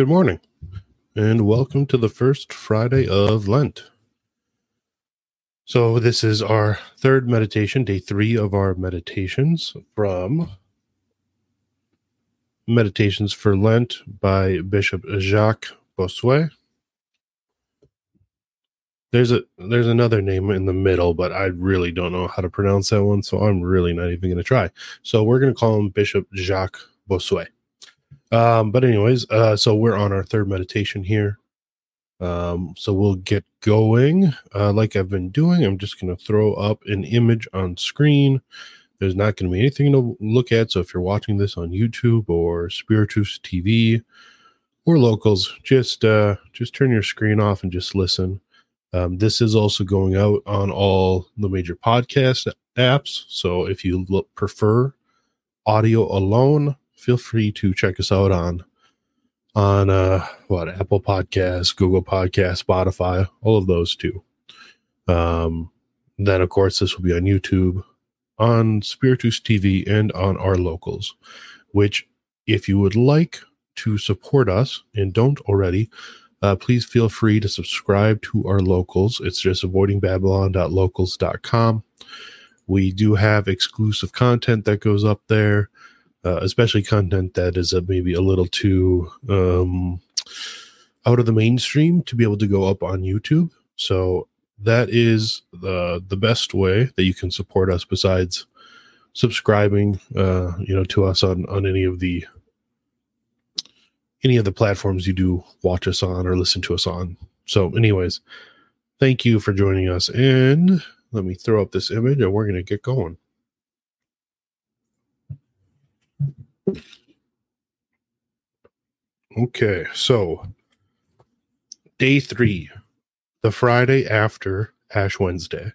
Good morning, and welcome to the first Friday of Lent. So, this is our third meditation, day three of our meditations from Meditations for Lent by Bishop Jacques Bossuet. There's a there's another name in the middle, but I really don't know how to pronounce that one, so I'm really not even going to try. So we're going to call him Bishop Jacques Bossuet. Um, but anyways, uh, so we're on our third meditation here. Um, so we'll get going. Uh, like I've been doing, I'm just going to throw up an image on screen. There's not going to be anything to look at. So if you're watching this on YouTube or Spiritus TV or locals, just uh, just turn your screen off and just listen. Um, this is also going out on all the major podcast apps. So if you look, prefer audio alone, feel free to check us out on on uh what Apple Podcasts, Google Podcasts, Spotify, all of those too. Um, then of course this will be on YouTube, on Spiritus TV, and on our locals. Which, if you would like to support us and don't already, uh, please feel free to subscribe to our locals. It's just avoidingbabylon.locals.com. We do have exclusive content that goes up there uh, especially content that is a, maybe a little too um, out of the mainstream to be able to go up on YouTube. So that is the the best way that you can support us besides subscribing uh you know to us on on any of the any of the platforms you do watch us on or listen to us on. So anyways thank you for joining us. And let me throw up this image and we're going to get going Okay, so day three, the Friday after Ash Wednesday.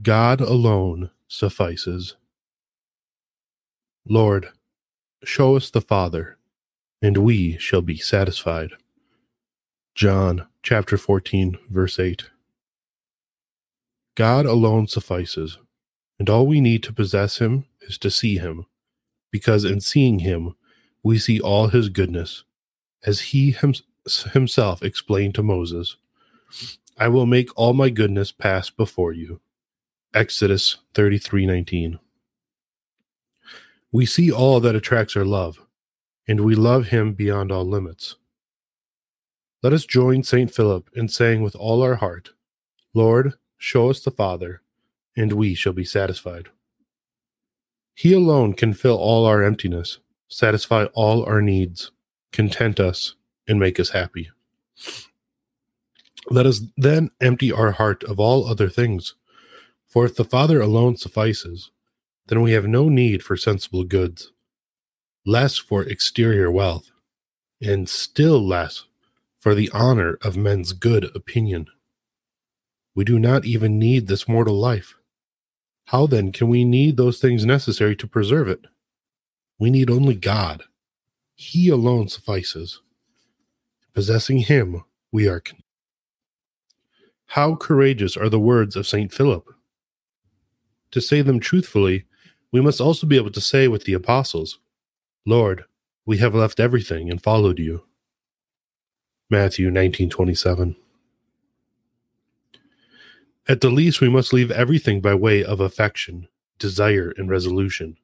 God alone suffices. Lord, show us the Father, and we shall be satisfied. John chapter 14, verse 8. God alone suffices, and all we need to possess Him is to see Him because in seeing him, we see all his goodness, as he him, himself explained to Moses I will make all my goodness pass before you. Exodus 33:19. We see all that attracts our love, and we love him beyond all limits. Let us join St. Philip in saying with all our heart, Lord, show us the Father, and we shall be satisfied. He alone can fill all our emptiness, satisfy all our needs, content us, and make us happy. Let us then empty our heart of all other things. For if the Father alone suffices, then we have no need for sensible goods, less for exterior wealth, and still less for the honor of men's good opinion. We do not even need this mortal life. How then can we need those things necessary to preserve it? We need only God. He alone suffices. Possessing Him, we are. Con- How courageous are the words of St. Philip! To say them truthfully, we must also be able to say with the apostles, Lord, we have left everything and followed you. Matthew 1927. At the least, we must leave everything by way of affection, desire, and resolution.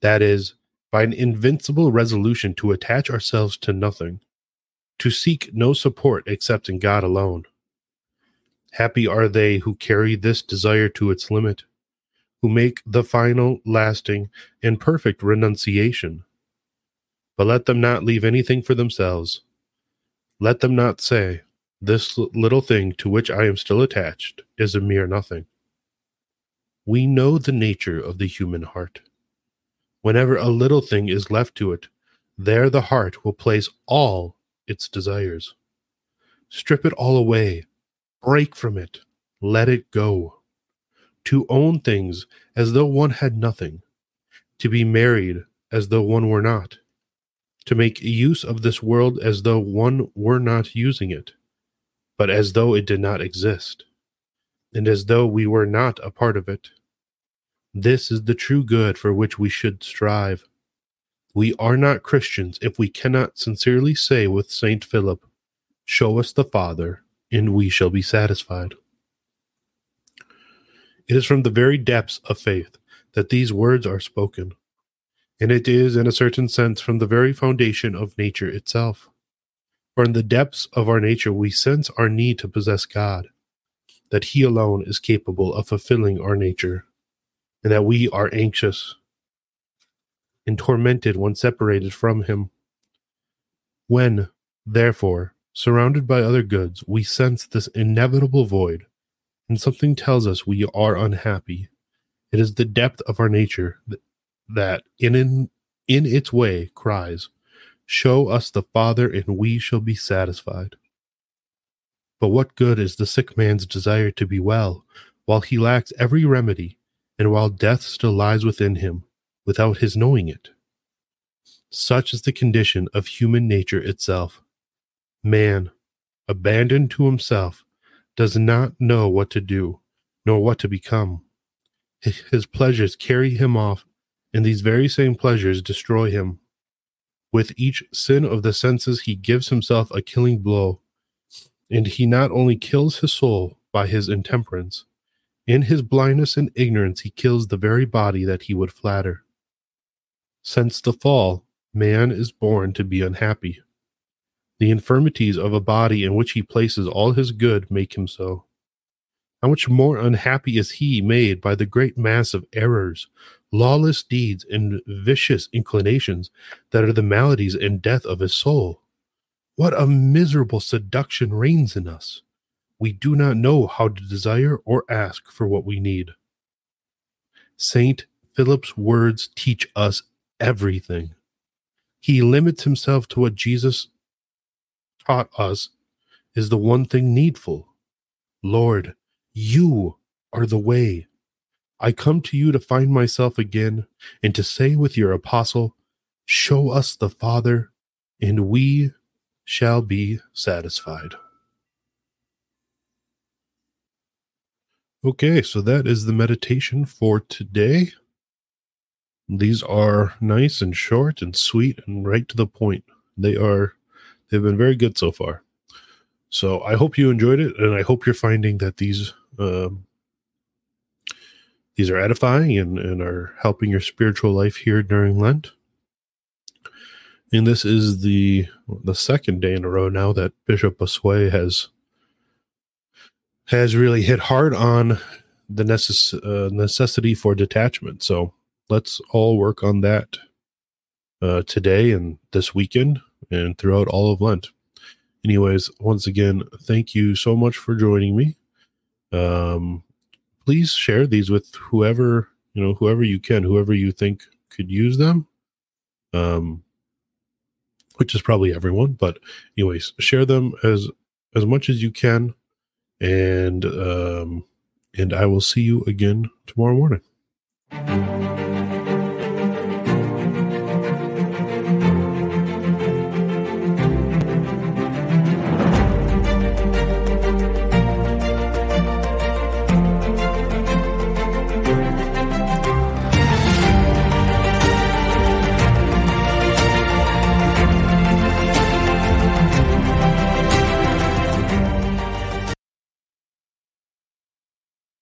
That is, by an invincible resolution to attach ourselves to nothing, to seek no support except in God alone. Happy are they who carry this desire to its limit, who make the final, lasting, and perfect renunciation. But let them not leave anything for themselves. Let them not say, this little thing to which I am still attached is a mere nothing. We know the nature of the human heart. Whenever a little thing is left to it, there the heart will place all its desires. Strip it all away, break from it, let it go. To own things as though one had nothing, to be married as though one were not, to make use of this world as though one were not using it but as though it did not exist, and as though we were not a part of it. This is the true good for which we should strive. We are not Christians if we cannot sincerely say with St. Philip, Show us the Father, and we shall be satisfied. It is from the very depths of faith that these words are spoken, and it is, in a certain sense, from the very foundation of nature itself. For in the depths of our nature we sense our need to possess God, that He alone is capable of fulfilling our nature, and that we are anxious and tormented when separated from Him. When, therefore, surrounded by other goods, we sense this inevitable void, and something tells us we are unhappy. It is the depth of our nature that, in, in, in its way, cries, Show us the Father, and we shall be satisfied. But what good is the sick man's desire to be well, while he lacks every remedy, and while death still lies within him, without his knowing it? Such is the condition of human nature itself. Man, abandoned to himself, does not know what to do, nor what to become. His pleasures carry him off, and these very same pleasures destroy him. With each sin of the senses, he gives himself a killing blow. And he not only kills his soul by his intemperance, in his blindness and ignorance, he kills the very body that he would flatter. Since the fall, man is born to be unhappy. The infirmities of a body in which he places all his good make him so. How much more unhappy is he made by the great mass of errors, lawless deeds, and vicious inclinations that are the maladies and death of his soul. What a miserable seduction reigns in us! We do not know how to desire or ask for what we need. Saint Philip's words teach us everything. He limits himself to what Jesus taught us is the one thing needful. Lord, you are the way, I come to you to find myself again and to say with your apostle, Show us the Father, and we shall be satisfied. Okay, so that is the meditation for today. These are nice and short and sweet and right to the point. They are they've been very good so far. So I hope you enjoyed it, and I hope you're finding that these um, these are edifying and, and are helping your spiritual life here during Lent. And this is the the second day in a row now that Bishop Bossuet has has really hit hard on the necess- uh, necessity for detachment. So let's all work on that uh, today and this weekend and throughout all of Lent. Anyways, once again, thank you so much for joining me. Um, please share these with whoever you know whoever you can whoever you think could use them. Um which is probably everyone but anyways share them as as much as you can. And um and i will see you again tomorrow morning